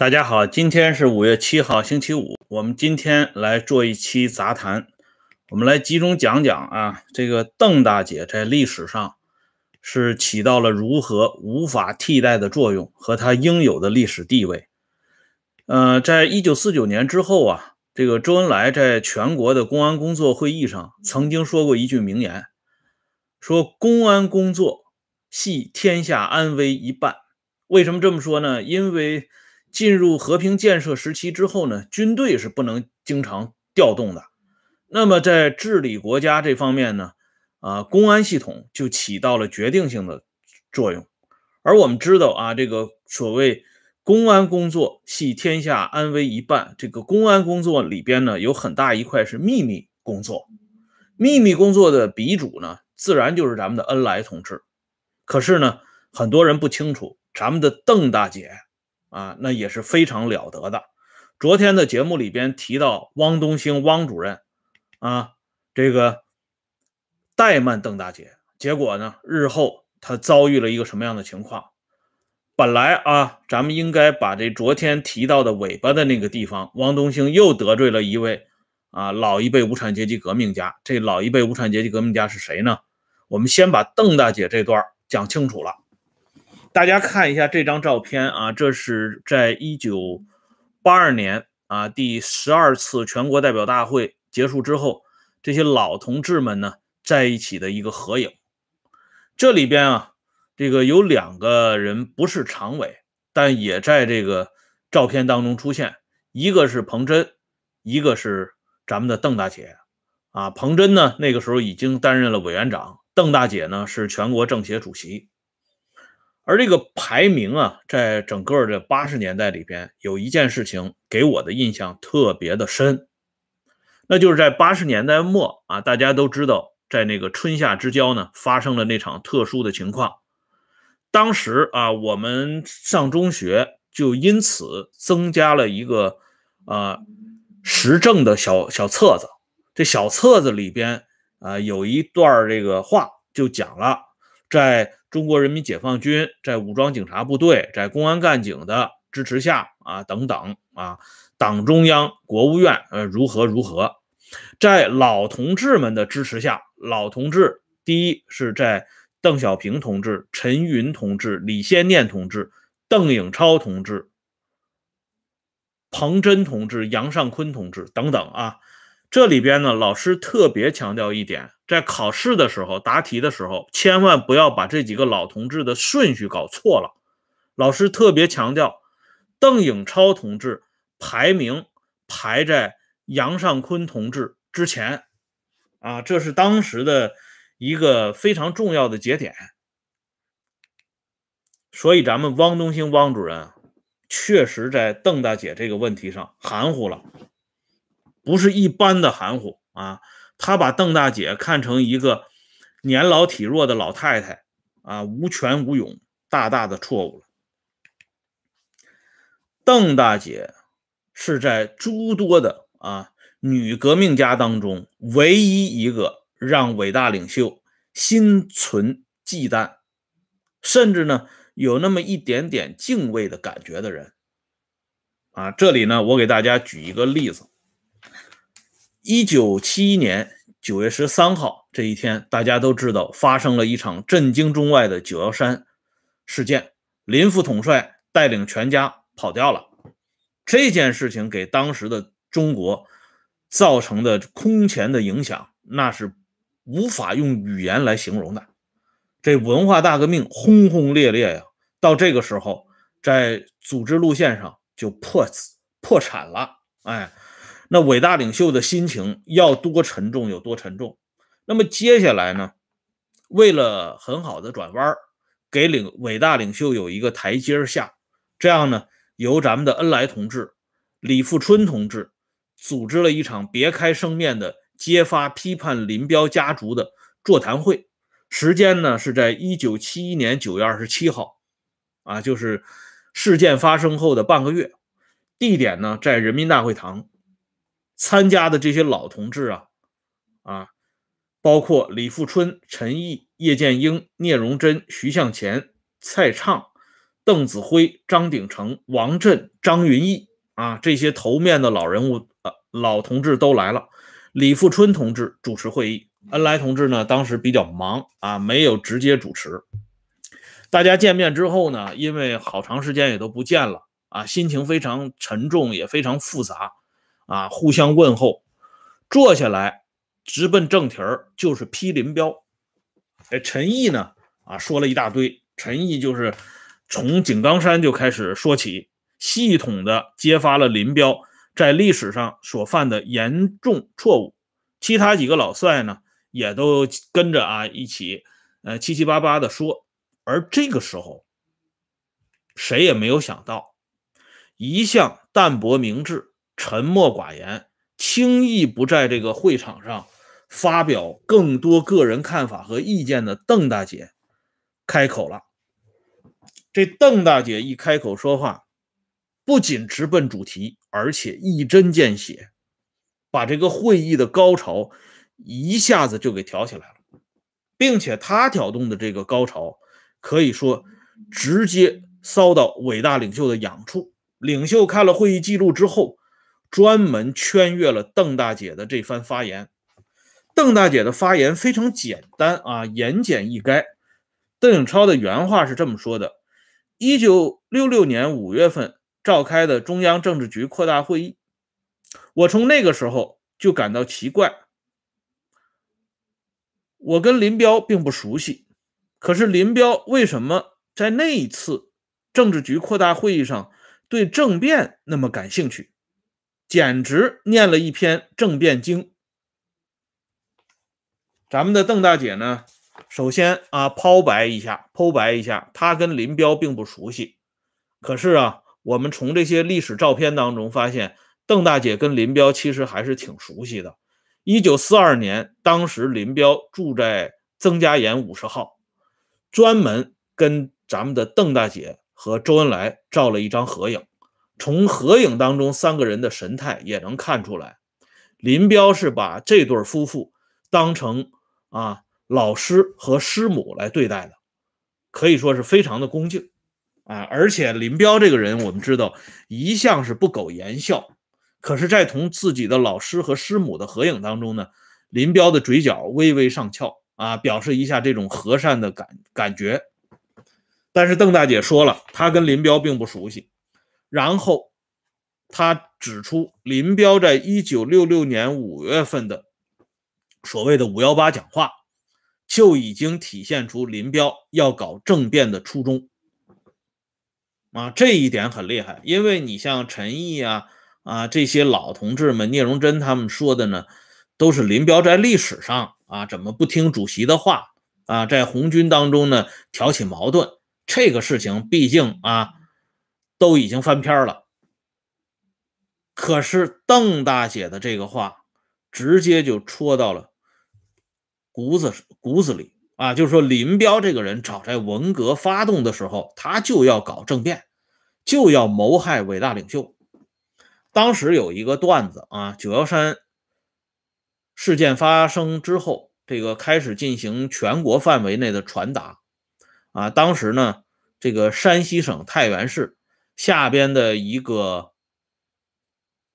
大家好，今天是五月七号，星期五。我们今天来做一期杂谈，我们来集中讲讲啊，这个邓大姐在历史上是起到了如何无法替代的作用和她应有的历史地位。呃，在一九四九年之后啊，这个周恩来在全国的公安工作会议上曾经说过一句名言，说公安工作系天下安危一半。为什么这么说呢？因为进入和平建设时期之后呢，军队是不能经常调动的。那么在治理国家这方面呢，啊，公安系统就起到了决定性的作用。而我们知道啊，这个所谓公安工作系天下安危一半，这个公安工作里边呢，有很大一块是秘密工作。秘密工作的鼻祖呢，自然就是咱们的恩来同志。可是呢，很多人不清楚，咱们的邓大姐。啊，那也是非常了得的。昨天的节目里边提到汪东兴汪主任，啊，这个怠慢邓大姐，结果呢，日后他遭遇了一个什么样的情况？本来啊，咱们应该把这昨天提到的尾巴的那个地方，汪东兴又得罪了一位啊老一辈无产阶级革命家。这老一辈无产阶级革命家是谁呢？我们先把邓大姐这段讲清楚了。大家看一下这张照片啊，这是在一九八二年啊第十二次全国代表大会结束之后，这些老同志们呢在一起的一个合影。这里边啊，这个有两个人不是常委，但也在这个照片当中出现，一个是彭真，一个是咱们的邓大姐啊。彭真呢那个时候已经担任了委员长，邓大姐呢是全国政协主席。而这个排名啊，在整个的八十年代里边，有一件事情给我的印象特别的深，那就是在八十年代末啊，大家都知道，在那个春夏之交呢，发生了那场特殊的情况。当时啊，我们上中学就因此增加了一个啊时政的小小册子，这小册子里边啊有一段这个话，就讲了在。中国人民解放军在武装警察部队、在公安干警的支持下啊，等等啊，党中央、国务院呃如何如何，在老同志们的支持下，老同志第一是在邓小平同志、陈云同志、李先念同志、邓颖超同志、彭真同志、杨尚昆同志等等啊。这里边呢，老师特别强调一点，在考试的时候答题的时候，千万不要把这几个老同志的顺序搞错了。老师特别强调，邓颖超同志排名排在杨尚昆同志之前，啊，这是当时的一个非常重要的节点。所以，咱们汪东兴汪主任确实在邓大姐这个问题上含糊了。不是一般的含糊啊！他把邓大姐看成一个年老体弱的老太太啊，无权无勇，大大的错误了。邓大姐是在诸多的啊女革命家当中唯一一个让伟大领袖心存忌惮，甚至呢有那么一点点敬畏的感觉的人啊！这里呢，我给大家举一个例子。一九七一年九月十三号这一天，大家都知道发生了一场震惊中外的九幺三事件，林副统帅带领全家跑掉了。这件事情给当时的中国造成的空前的影响，那是无法用语言来形容的。这文化大革命轰轰烈烈呀，到这个时候，在组织路线上就破破产了。哎。那伟大领袖的心情要多沉重有多沉重。那么接下来呢？为了很好的转弯，给领伟大领袖有一个台阶下，这样呢，由咱们的恩来同志、李富春同志组织了一场别开生面的揭发批判林彪家族的座谈会。时间呢是在一九七一年九月二十七号，啊，就是事件发生后的半个月。地点呢在人民大会堂。参加的这些老同志啊，啊，包括李富春、陈毅、叶剑英、聂荣臻、徐向前、蔡畅、邓子恢、张鼎丞、王震、张云逸啊，这些头面的老人物、呃老同志都来了。李富春同志主持会议，恩来同志呢当时比较忙啊，没有直接主持。大家见面之后呢，因为好长时间也都不见了啊，心情非常沉重，也非常复杂啊，互相问候，坐下来直奔正题儿，就是批林彪。哎，陈毅呢啊说了一大堆，陈毅就是从井冈山就开始说起，系统的揭发了林彪在历史上所犯的严重错误。其他几个老帅呢也都跟着啊一起，呃七七八八的说。而这个时候，谁也没有想到，一向淡泊明志、沉默寡言、轻易不在这个会场上发表更多个人看法和意见的邓大姐开口了。这邓大姐一开口说话，不仅直奔主题，而且一针见血，把这个会议的高潮一下子就给挑起来了，并且她挑动的这个高潮。可以说，直接骚到伟大领袖的痒处。领袖看了会议记录之后，专门圈阅了邓大姐的这番发言。邓大姐的发言非常简单啊，言简意赅。邓颖超的原话是这么说的：一九六六年五月份召开的中央政治局扩大会议，我从那个时候就感到奇怪。我跟林彪并不熟悉。可是林彪为什么在那一次政治局扩大会议上对政变那么感兴趣？简直念了一篇《政变经》。咱们的邓大姐呢，首先啊抛白一下，剖白一下，她跟林彪并不熟悉。可是啊，我们从这些历史照片当中发现，邓大姐跟林彪其实还是挺熟悉的。一九四二年，当时林彪住在曾家岩五十号。专门跟咱们的邓大姐和周恩来照了一张合影，从合影当中三个人的神态也能看出来，林彪是把这对夫妇当成啊老师和师母来对待的，可以说是非常的恭敬啊。而且林彪这个人，我们知道一向是不苟言笑，可是，在同自己的老师和师母的合影当中呢，林彪的嘴角微微上翘。啊，表示一下这种和善的感感觉，但是邓大姐说了，她跟林彪并不熟悉。然后他指出，林彪在一九六六年五月份的所谓的“五幺八”讲话，就已经体现出林彪要搞政变的初衷。啊，这一点很厉害，因为你像陈毅啊啊这些老同志们，聂荣臻他们说的呢，都是林彪在历史上。啊，怎么不听主席的话啊？在红军当中呢，挑起矛盾，这个事情毕竟啊，都已经翻篇了。可是邓大姐的这个话，直接就戳到了骨子骨子里啊，就是说林彪这个人，早在文革发动的时候，他就要搞政变，就要谋害伟大领袖。当时有一个段子啊，九幺三。事件发生之后，这个开始进行全国范围内的传达，啊，当时呢，这个山西省太原市下边的一个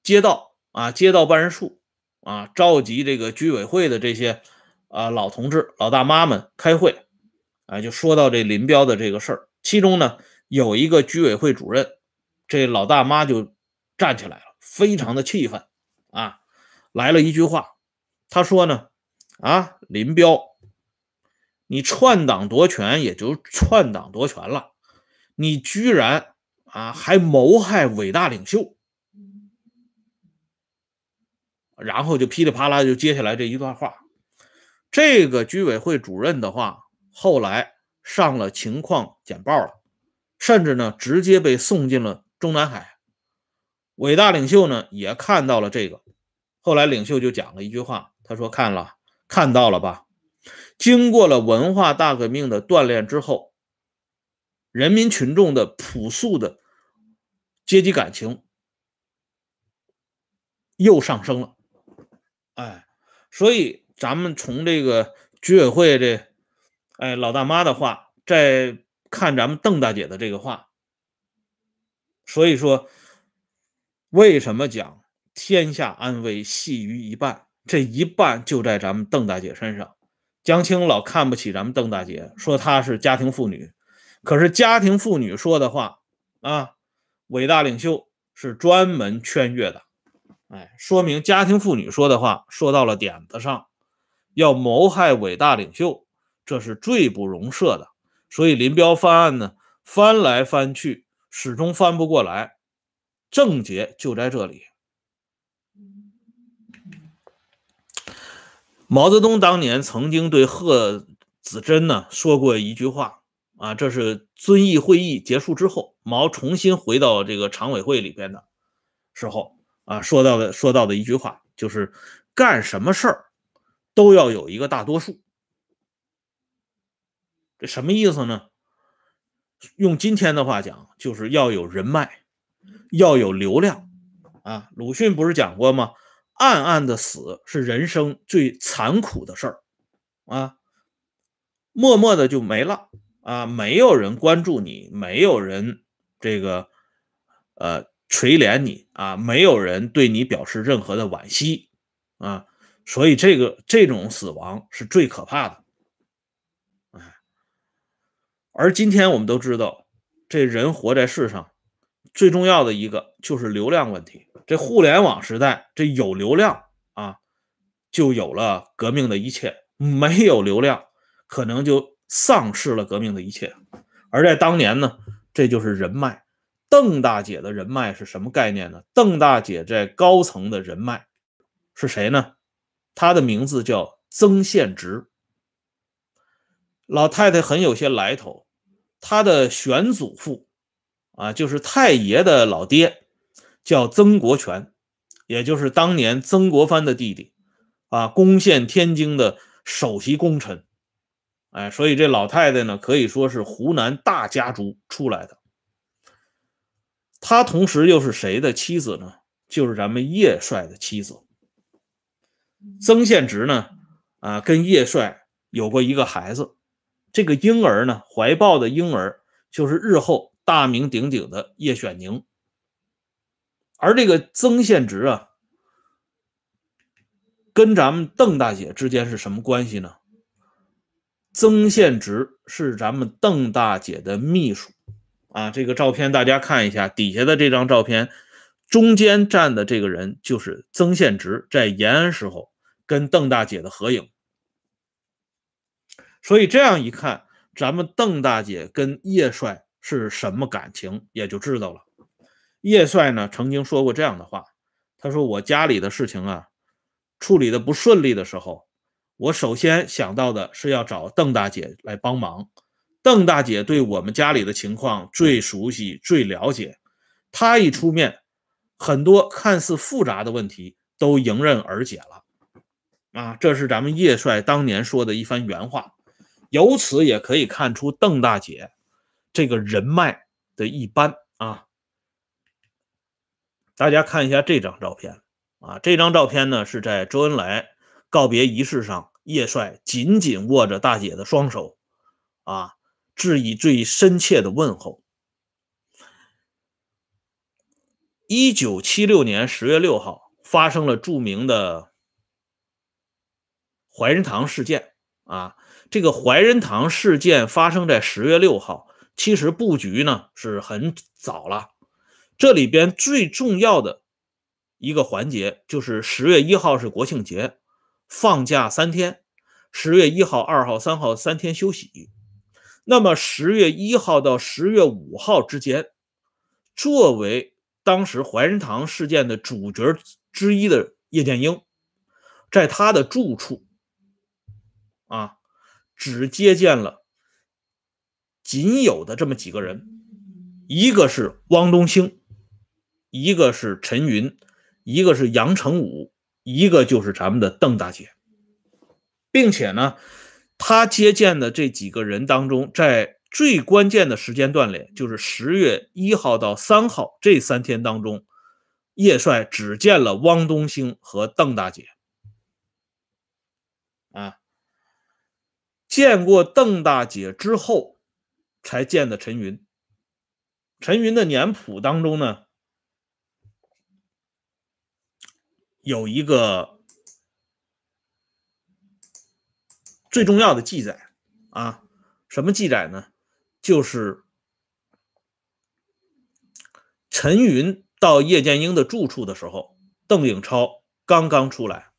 街道啊，街道办事处啊，召集这个居委会的这些啊老同志、老大妈们开会，啊，就说到这林彪的这个事儿，其中呢有一个居委会主任，这老大妈就站起来了，非常的气愤啊，来了一句话。他说呢，啊，林彪，你篡党夺权也就篡党夺权了，你居然啊还谋害伟大领袖，然后就噼里啪啦就接下来这一段话。这个居委会主任的话，后来上了情况简报了，甚至呢直接被送进了中南海。伟大领袖呢也看到了这个，后来领袖就讲了一句话。他说：“看了，看到了吧？经过了文化大革命的锻炼之后，人民群众的朴素的阶级感情又上升了。哎，所以咱们从这个居委会这，哎老大妈的话，再看咱们邓大姐的这个话，所以说，为什么讲天下安危系于一半？这一半就在咱们邓大姐身上。江青老看不起咱们邓大姐，说她是家庭妇女。可是家庭妇女说的话啊，伟大领袖是专门圈阅的。哎，说明家庭妇女说的话说到了点子上，要谋害伟大领袖，这是罪不容赦的。所以林彪翻案呢，翻来翻去，始终翻不过来。症结就在这里。毛泽东当年曾经对贺子珍呢说过一句话啊，这是遵义会议结束之后，毛重新回到这个常委会里边的时候啊，说到的说到的一句话，就是干什么事儿都要有一个大多数。这什么意思呢？用今天的话讲，就是要有人脉，要有流量啊。鲁迅不是讲过吗？暗暗的死是人生最残酷的事儿啊，默默的就没了啊，没有人关注你，没有人这个呃垂怜你啊，没有人对你表示任何的惋惜啊，所以这个这种死亡是最可怕的。而今天我们都知道，这人活在世上最重要的一个就是流量问题。这互联网时代，这有流量啊，就有了革命的一切；没有流量，可能就丧失了革命的一切。而在当年呢，这就是人脉。邓大姐的人脉是什么概念呢？邓大姐在高层的人脉是谁呢？她的名字叫曾宪直，老太太很有些来头。她的玄祖父啊，就是太爷的老爹。叫曾国荃，也就是当年曾国藩的弟弟，啊，攻陷天津的首席功臣，哎，所以这老太太呢，可以说是湖南大家族出来的。她同时又是谁的妻子呢？就是咱们叶帅的妻子。曾宪直呢，啊，跟叶帅有过一个孩子，这个婴儿呢，怀抱的婴儿就是日后大名鼎鼎的叶选宁。而这个曾宪直啊，跟咱们邓大姐之间是什么关系呢？曾宪直是咱们邓大姐的秘书啊。这个照片大家看一下，底下的这张照片，中间站的这个人就是曾宪直在延安时候跟邓大姐的合影。所以这样一看，咱们邓大姐跟叶帅是什么感情，也就知道了。叶帅呢曾经说过这样的话，他说：“我家里的事情啊，处理的不顺利的时候，我首先想到的是要找邓大姐来帮忙。邓大姐对我们家里的情况最熟悉、最了解，她一出面，很多看似复杂的问题都迎刃而解了。”啊，这是咱们叶帅当年说的一番原话，由此也可以看出邓大姐这个人脉的一般啊。大家看一下这张照片啊，这张照片呢是在周恩来告别仪式上，叶帅紧紧握着大姐的双手，啊，致以最深切的问候。一九七六年十月六号发生了著名的怀仁堂事件啊，这个怀仁堂事件发生在十月六号，其实布局呢是很早了。这里边最重要的一个环节就是十月一号是国庆节，放假三天。十月一号、二号、三号三天休息。那么十月一号到十月五号之间，作为当时怀仁堂事件的主角之一的叶剑英，在他的住处啊，只接见了仅有的这么几个人，一个是汪东兴。一个是陈云，一个是杨成武，一个就是咱们的邓大姐，并且呢，他接见的这几个人当中，在最关键的时间段里，就是十月一号到三号这三天当中，叶帅只见了汪东兴和邓大姐，啊，见过邓大姐之后，才见的陈云。陈云的年谱当中呢，有一个最重要的记载啊，什么记载呢？就是陈云到叶剑英的住处的时候，邓颖超刚刚出来。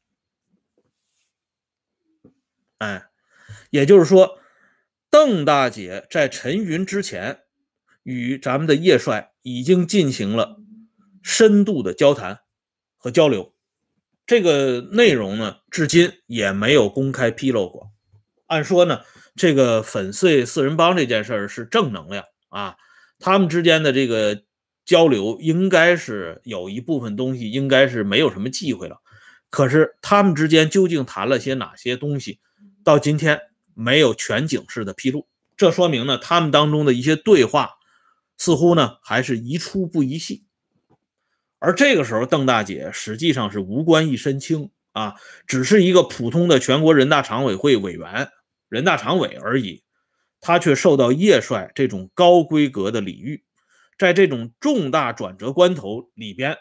哎，也就是说，邓大姐在陈云之前。与咱们的叶帅已经进行了深度的交谈和交流，这个内容呢，至今也没有公开披露过。按说呢，这个粉碎四人帮这件事儿是正能量啊，他们之间的这个交流应该是有一部分东西应该是没有什么忌讳了。可是他们之间究竟谈了些哪些东西，到今天没有全景式的披露，这说明呢，他们当中的一些对话。似乎呢，还是宜出不宜细。而这个时候，邓大姐实际上是无官一身轻啊，只是一个普通的全国人大常委会委员、人大常委而已。她却受到叶帅这种高规格的礼遇，在这种重大转折关头里边，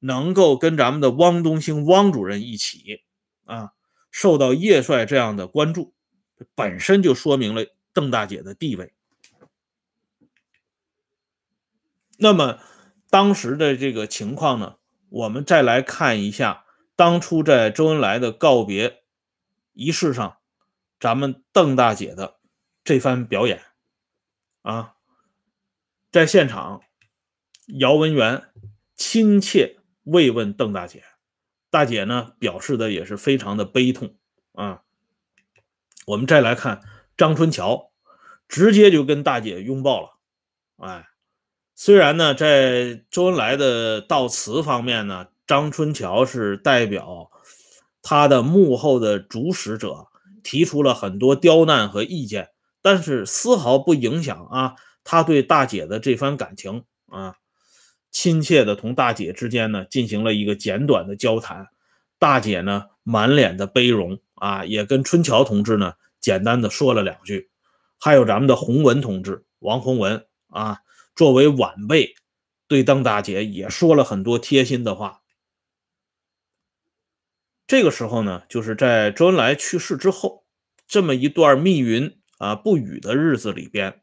能够跟咱们的汪东兴汪主任一起啊，受到叶帅这样的关注，本身就说明了邓大姐的地位。那么，当时的这个情况呢？我们再来看一下当初在周恩来的告别仪式上，咱们邓大姐的这番表演啊，在现场，姚文元亲切慰问邓大姐，大姐呢表示的也是非常的悲痛啊。我们再来看张春桥，直接就跟大姐拥抱了，哎。虽然呢，在周恩来的悼词方面呢，张春桥是代表他的幕后的主使者，提出了很多刁难和意见，但是丝毫不影响啊他对大姐的这番感情啊，亲切的同大姐之间呢进行了一个简短的交谈，大姐呢满脸的悲容啊，也跟春桥同志呢简单的说了两句，还有咱们的洪文同志，王洪文啊。作为晚辈，对邓大姐也说了很多贴心的话。这个时候呢，就是在周恩来去世之后，这么一段密云啊不语的日子里边，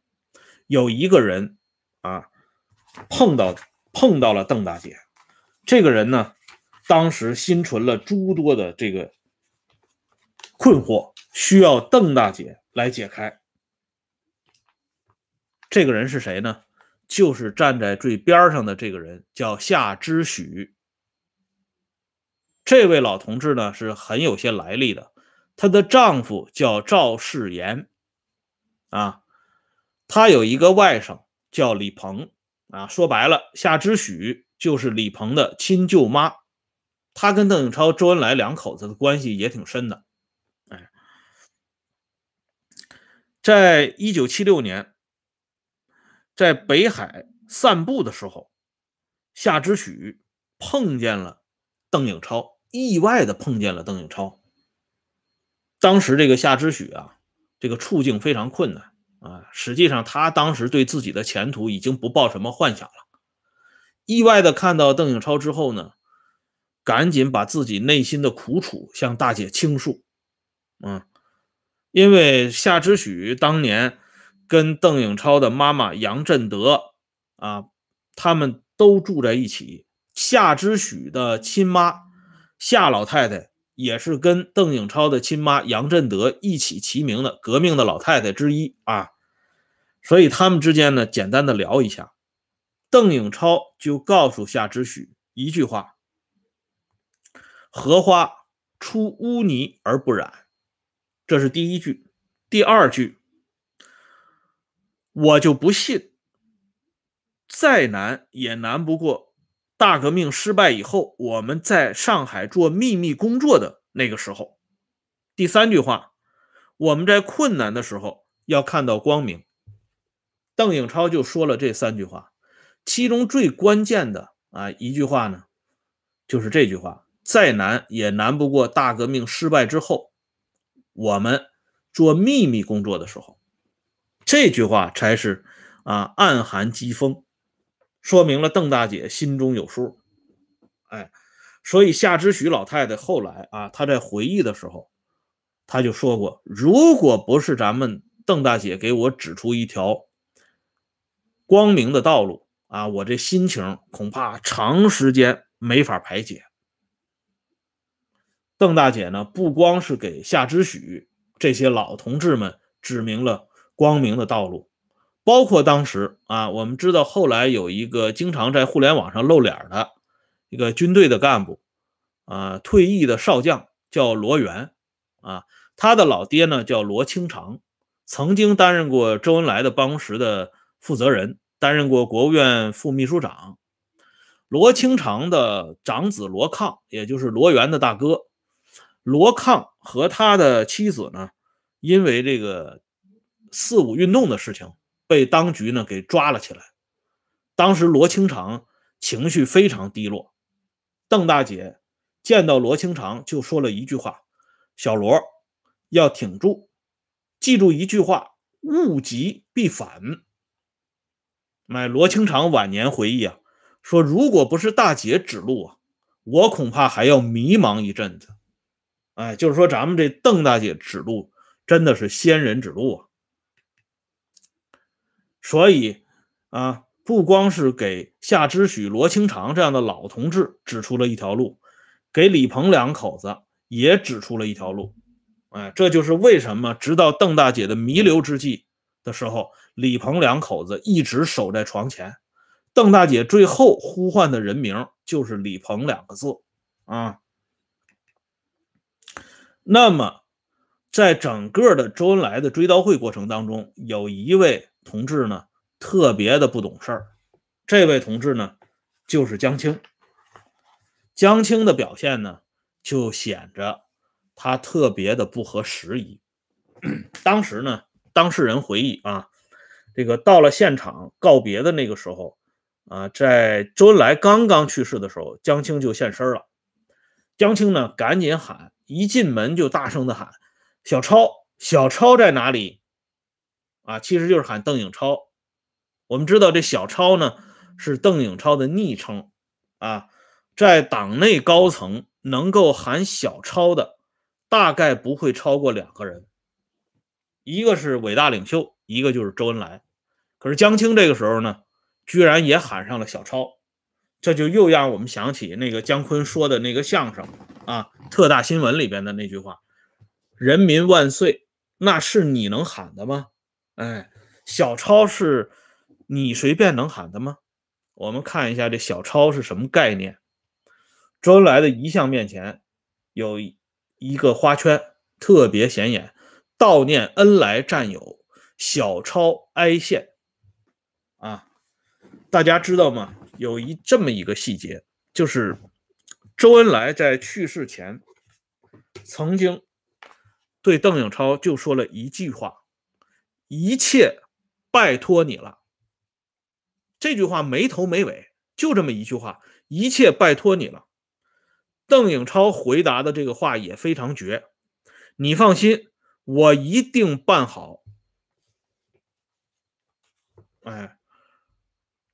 有一个人啊碰到碰到了邓大姐。这个人呢，当时心存了诸多的这个困惑，需要邓大姐来解开。这个人是谁呢？就是站在最边上的这个人叫夏之许，这位老同志呢是很有些来历的，她的丈夫叫赵世炎，啊，她有一个外甥叫李鹏，啊，说白了，夏之许就是李鹏的亲舅妈，她跟邓颖超、周恩来两口子的关系也挺深的，哎，在一九七六年。在北海散步的时候，夏之许碰见了邓颖超，意外的碰见了邓颖超。当时这个夏之许啊，这个处境非常困难啊。实际上，他当时对自己的前途已经不抱什么幻想了。意外的看到邓颖超之后呢，赶紧把自己内心的苦楚向大姐倾诉。嗯，因为夏之许当年。跟邓颖超的妈妈杨振德啊，他们都住在一起。夏之许的亲妈夏老太太也是跟邓颖超的亲妈杨振德一起齐名的革命的老太太之一啊。所以他们之间呢，简单的聊一下，邓颖超就告诉夏之许一句话：“荷花出污泥而不染。”这是第一句。第二句。我就不信，再难也难不过大革命失败以后，我们在上海做秘密工作的那个时候。第三句话，我们在困难的时候要看到光明。邓颖超就说了这三句话，其中最关键的啊一句话呢，就是这句话：再难也难不过大革命失败之后，我们做秘密工作的时候。这句话才是啊，暗含讥讽说明了邓大姐心中有数。哎，所以夏之许老太太后来啊，她在回忆的时候，她就说过，如果不是咱们邓大姐给我指出一条光明的道路啊，我这心情恐怕长时间没法排解。邓大姐呢，不光是给夏之许这些老同志们指明了光明的道路，包括当时啊，我们知道后来有一个经常在互联网上露脸的一个军队的干部啊，退役的少将叫罗源啊，他的老爹呢叫罗清长，曾经担任过周恩来的办公室的负责人，担任过国务院副秘书长。罗清长的长子罗抗，也就是罗源的大哥。罗抗和他的妻子呢，因为这个四五运动的事情，被当局呢给抓了起来。当时罗清长情绪非常低落，邓大姐见到罗清长就说了一句话：“小罗要挺住，记住一句话，物极必反。”哎，罗清长晚年回忆啊，说如果不是大姐指路啊，我恐怕还要迷茫一阵子。哎，就是说，咱们这邓大姐指路真的是仙人指路啊！所以啊，不光是给夏之许、罗清长这样的老同志指出了一条路，给李鹏两口子也指出了一条路。哎，这就是为什么直到邓大姐的弥留之际的时候，李鹏两口子一直守在床前。邓大姐最后呼唤的人名就是李鹏两个字啊。那么，在整个的周恩来的追悼会过程当中，有一位同志呢，特别的不懂事儿。这位同志呢，就是江青。江青的表现呢，就显着他特别的不合时宜。当时呢，当事人回忆啊，这个到了现场告别的那个时候啊，在周恩来刚刚去世的时候，江青就现身了。江青呢，赶紧喊。一进门就大声的喊：“小超，小超在哪里？”啊，其实就是喊邓颖超。我们知道这小超呢是邓颖超的昵称啊，在党内高层能够喊小超的，大概不会超过两个人，一个是伟大领袖，一个就是周恩来。可是江青这个时候呢，居然也喊上了小超。这就又让我们想起那个姜昆说的那个相声啊，《特大新闻》里边的那句话：“人民万岁，那是你能喊的吗？”哎，小超是你随便能喊的吗？我们看一下这小超是什么概念。周恩来的遗像面前有一个花圈，特别显眼，悼念恩来战友小超哀献。啊，大家知道吗？有一这么一个细节，就是周恩来在去世前曾经对邓颖超就说了一句话：“一切拜托你了。”这句话没头没尾，就这么一句话：“一切拜托你了。”邓颖超回答的这个话也非常绝：“你放心，我一定办好。”哎。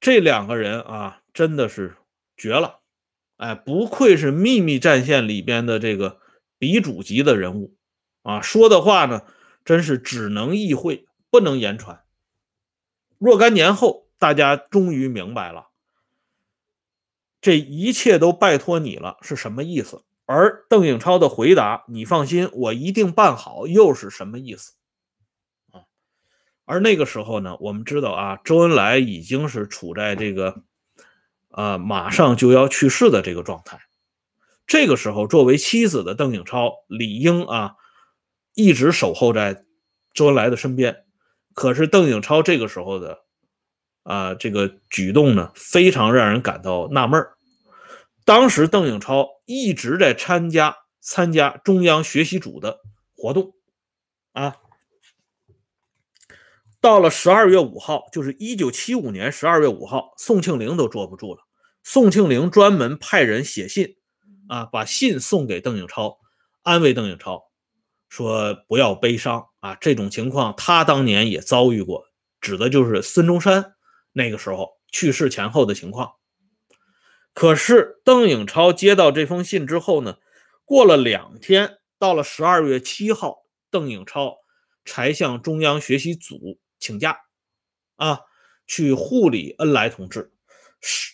这两个人啊，真的是绝了！哎，不愧是秘密战线里边的这个鼻祖级的人物啊，说的话呢，真是只能意会，不能言传。若干年后，大家终于明白了，这一切都拜托你了是什么意思，而邓颖超的回答“你放心，我一定办好”又是什么意思？啊而那个时候呢，我们知道啊，周恩来已经是处在这个，呃，马上就要去世的这个状态。这个时候，作为妻子的邓颖超理应啊，一直守候在周恩来的身边。可是邓颖超这个时候的啊，这个举动呢，非常让人感到纳闷当时邓颖超一直在参加参加中央学习组的活动，啊。到了十二月五号，就是一九七五年十二月五号，宋庆龄都坐不住了。宋庆龄专门派人写信，啊，把信送给邓颖超，安慰邓颖超，说不要悲伤啊，这种情况他当年也遭遇过，指的就是孙中山那个时候去世前后的情况。可是邓颖超接到这封信之后呢，过了两天，到了十二月七号，邓颖超才向中央学习组请假，啊，去护理恩来同志。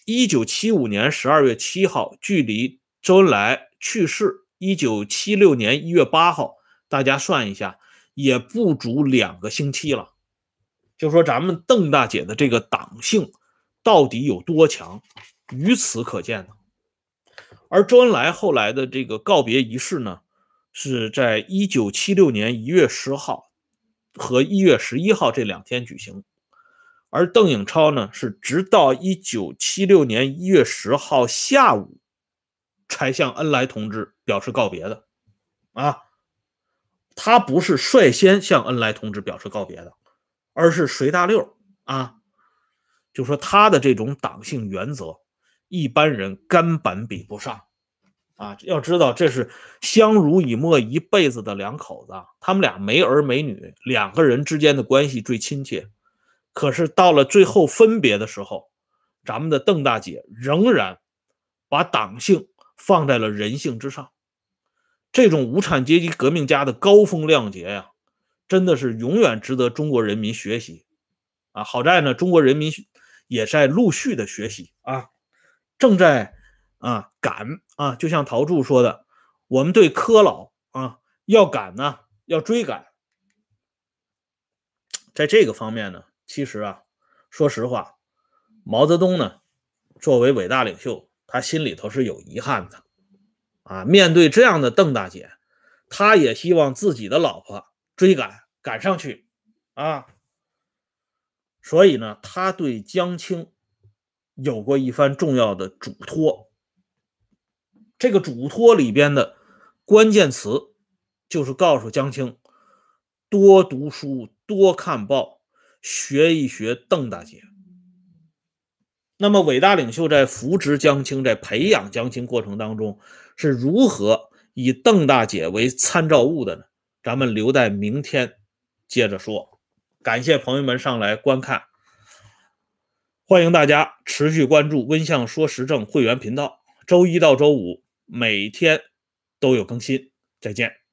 一九七五年十二月七号，距离周恩来去世一九七六年一月八号，大家算一下，也不足两个星期了。就说咱们邓大姐的这个党性到底有多强？于此可见呢，而周恩来后来的这个告别仪式呢，是在一九七六年一月十号和一月十一号这两天举行，而邓颖超呢，是直到一九七六年一月十号下午才向恩来同志表示告别的，啊，他不是率先向恩来同志表示告别的，而是随大溜啊，就说他的这种党性原则。一般人根本比不上啊！要知道，这是相濡以沫一辈子的两口子，他们俩没儿没女，两个人之间的关系最亲切。可是到了最后分别的时候，咱们的邓大姐仍然把党性放在了人性之上。这种无产阶级革命家的高风亮节呀，真的是永远值得中国人民学习啊！好在呢，中国人民也在陆续的学习啊。正在啊赶啊，就像陶铸说的，我们对柯老啊要赶呢，要追赶。在这个方面呢，其实啊，说实话，毛泽东呢作为伟大领袖，他心里头是有遗憾的啊。面对这样的邓大姐，他也希望自己的老婆追赶赶上去啊。所以呢，他对江青。有过一番重要的嘱托，这个嘱托里边的关键词就是告诉江青多读书、多看报，学一学邓大姐。那么，伟大领袖在扶植江青、在培养江青过程当中是如何以邓大姐为参照物的呢？咱们留待明天接着说。感谢朋友们上来观看。欢迎大家持续关注“温相说时政”会员频道，周一到周五每天都有更新。再见。